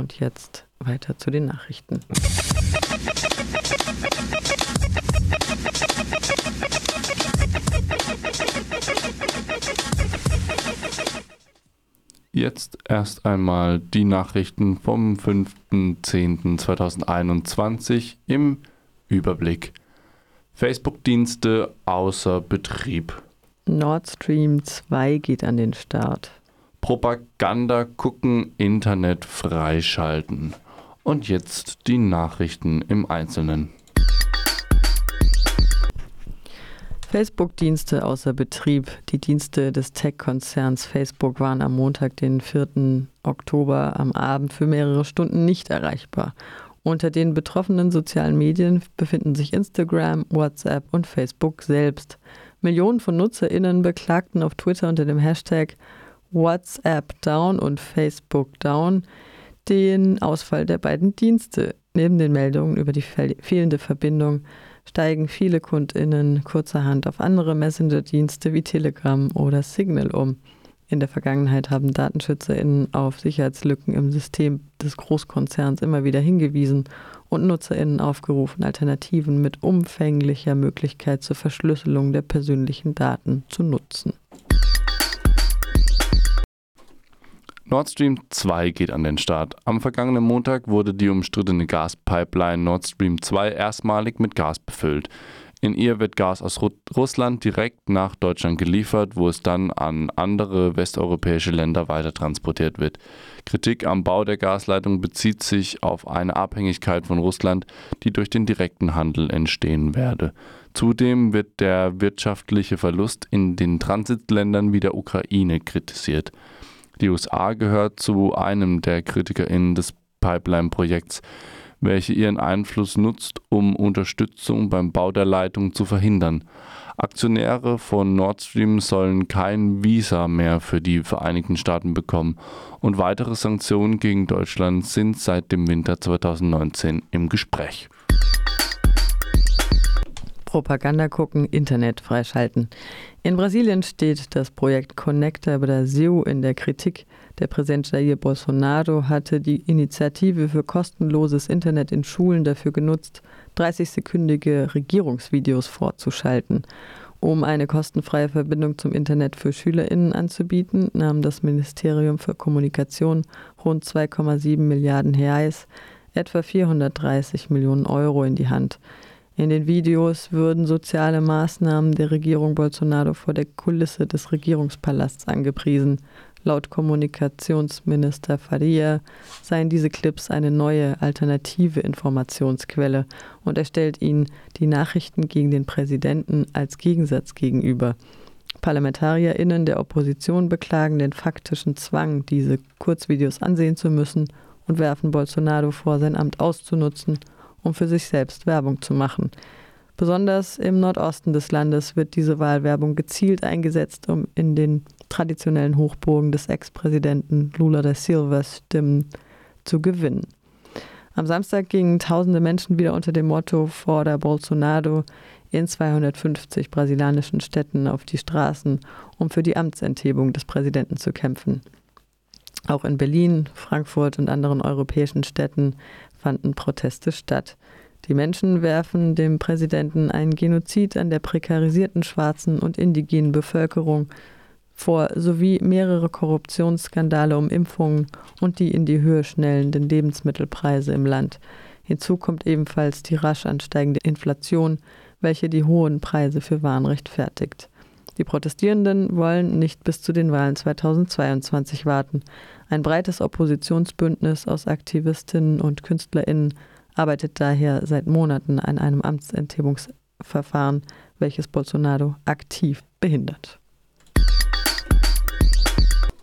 Und jetzt weiter zu den Nachrichten. Jetzt erst einmal die Nachrichten vom 5.10.2021 im Überblick. Facebook-Dienste außer Betrieb. Nord Stream 2 geht an den Start. Propaganda gucken, Internet freischalten. Und jetzt die Nachrichten im Einzelnen. Facebook-Dienste außer Betrieb. Die Dienste des Tech-Konzerns Facebook waren am Montag, den 4. Oktober, am Abend für mehrere Stunden nicht erreichbar. Unter den betroffenen sozialen Medien befinden sich Instagram, WhatsApp und Facebook selbst. Millionen von NutzerInnen beklagten auf Twitter unter dem Hashtag WhatsApp Down und Facebook Down den Ausfall der beiden Dienste. Neben den Meldungen über die fehlende Verbindung steigen viele KundInnen kurzerhand auf andere Messenger-Dienste wie Telegram oder Signal um. In der Vergangenheit haben DatenschützerInnen auf Sicherheitslücken im System des Großkonzerns immer wieder hingewiesen und NutzerInnen aufgerufen, Alternativen mit umfänglicher Möglichkeit zur Verschlüsselung der persönlichen Daten zu nutzen. Nord Stream 2 geht an den Start. Am vergangenen Montag wurde die umstrittene Gaspipeline Nord Stream 2 erstmalig mit Gas befüllt. In ihr wird Gas aus Russland direkt nach Deutschland geliefert, wo es dann an andere westeuropäische Länder weitertransportiert wird. Kritik am Bau der Gasleitung bezieht sich auf eine Abhängigkeit von Russland, die durch den direkten Handel entstehen werde. Zudem wird der wirtschaftliche Verlust in den Transitländern wie der Ukraine kritisiert. Die USA gehört zu einem der KritikerInnen des Pipeline-Projekts, welche ihren Einfluss nutzt, um Unterstützung beim Bau der Leitung zu verhindern. Aktionäre von Nord Stream sollen kein Visa mehr für die Vereinigten Staaten bekommen und weitere Sanktionen gegen Deutschland sind seit dem Winter 2019 im Gespräch. Propaganda gucken, Internet freischalten. In Brasilien steht das Projekt Conecta Brasil in der Kritik. Der Präsident Jair Bolsonaro hatte die Initiative für kostenloses Internet in Schulen dafür genutzt, 30-sekündige Regierungsvideos vorzuschalten. Um eine kostenfreie Verbindung zum Internet für SchülerInnen anzubieten, nahm das Ministerium für Kommunikation rund 2,7 Milliarden Reais, etwa 430 Millionen Euro in die Hand. In den Videos würden soziale Maßnahmen der Regierung Bolsonaro vor der Kulisse des Regierungspalasts angepriesen. Laut Kommunikationsminister Faria seien diese Clips eine neue alternative Informationsquelle und er stellt ihnen die Nachrichten gegen den Präsidenten als Gegensatz gegenüber. ParlamentarierInnen der Opposition beklagen den faktischen Zwang, diese Kurzvideos ansehen zu müssen und werfen Bolsonaro vor, sein Amt auszunutzen um für sich selbst Werbung zu machen. Besonders im Nordosten des Landes wird diese Wahlwerbung gezielt eingesetzt, um in den traditionellen Hochburgen des Ex-Präsidenten Lula da Silva Stimmen zu gewinnen. Am Samstag gingen tausende Menschen wieder unter dem Motto Forda Bolsonaro in 250 brasilianischen Städten auf die Straßen, um für die Amtsenthebung des Präsidenten zu kämpfen. Auch in Berlin, Frankfurt und anderen europäischen Städten fanden Proteste statt. Die Menschen werfen dem Präsidenten einen Genozid an der prekarisierten schwarzen und indigenen Bevölkerung vor, sowie mehrere Korruptionsskandale um Impfungen und die in die Höhe schnellenden Lebensmittelpreise im Land. Hinzu kommt ebenfalls die rasch ansteigende Inflation, welche die hohen Preise für Waren rechtfertigt. Die Protestierenden wollen nicht bis zu den Wahlen 2022 warten. Ein breites Oppositionsbündnis aus Aktivistinnen und Künstlerinnen arbeitet daher seit Monaten an einem Amtsenthebungsverfahren, welches Bolsonaro aktiv behindert.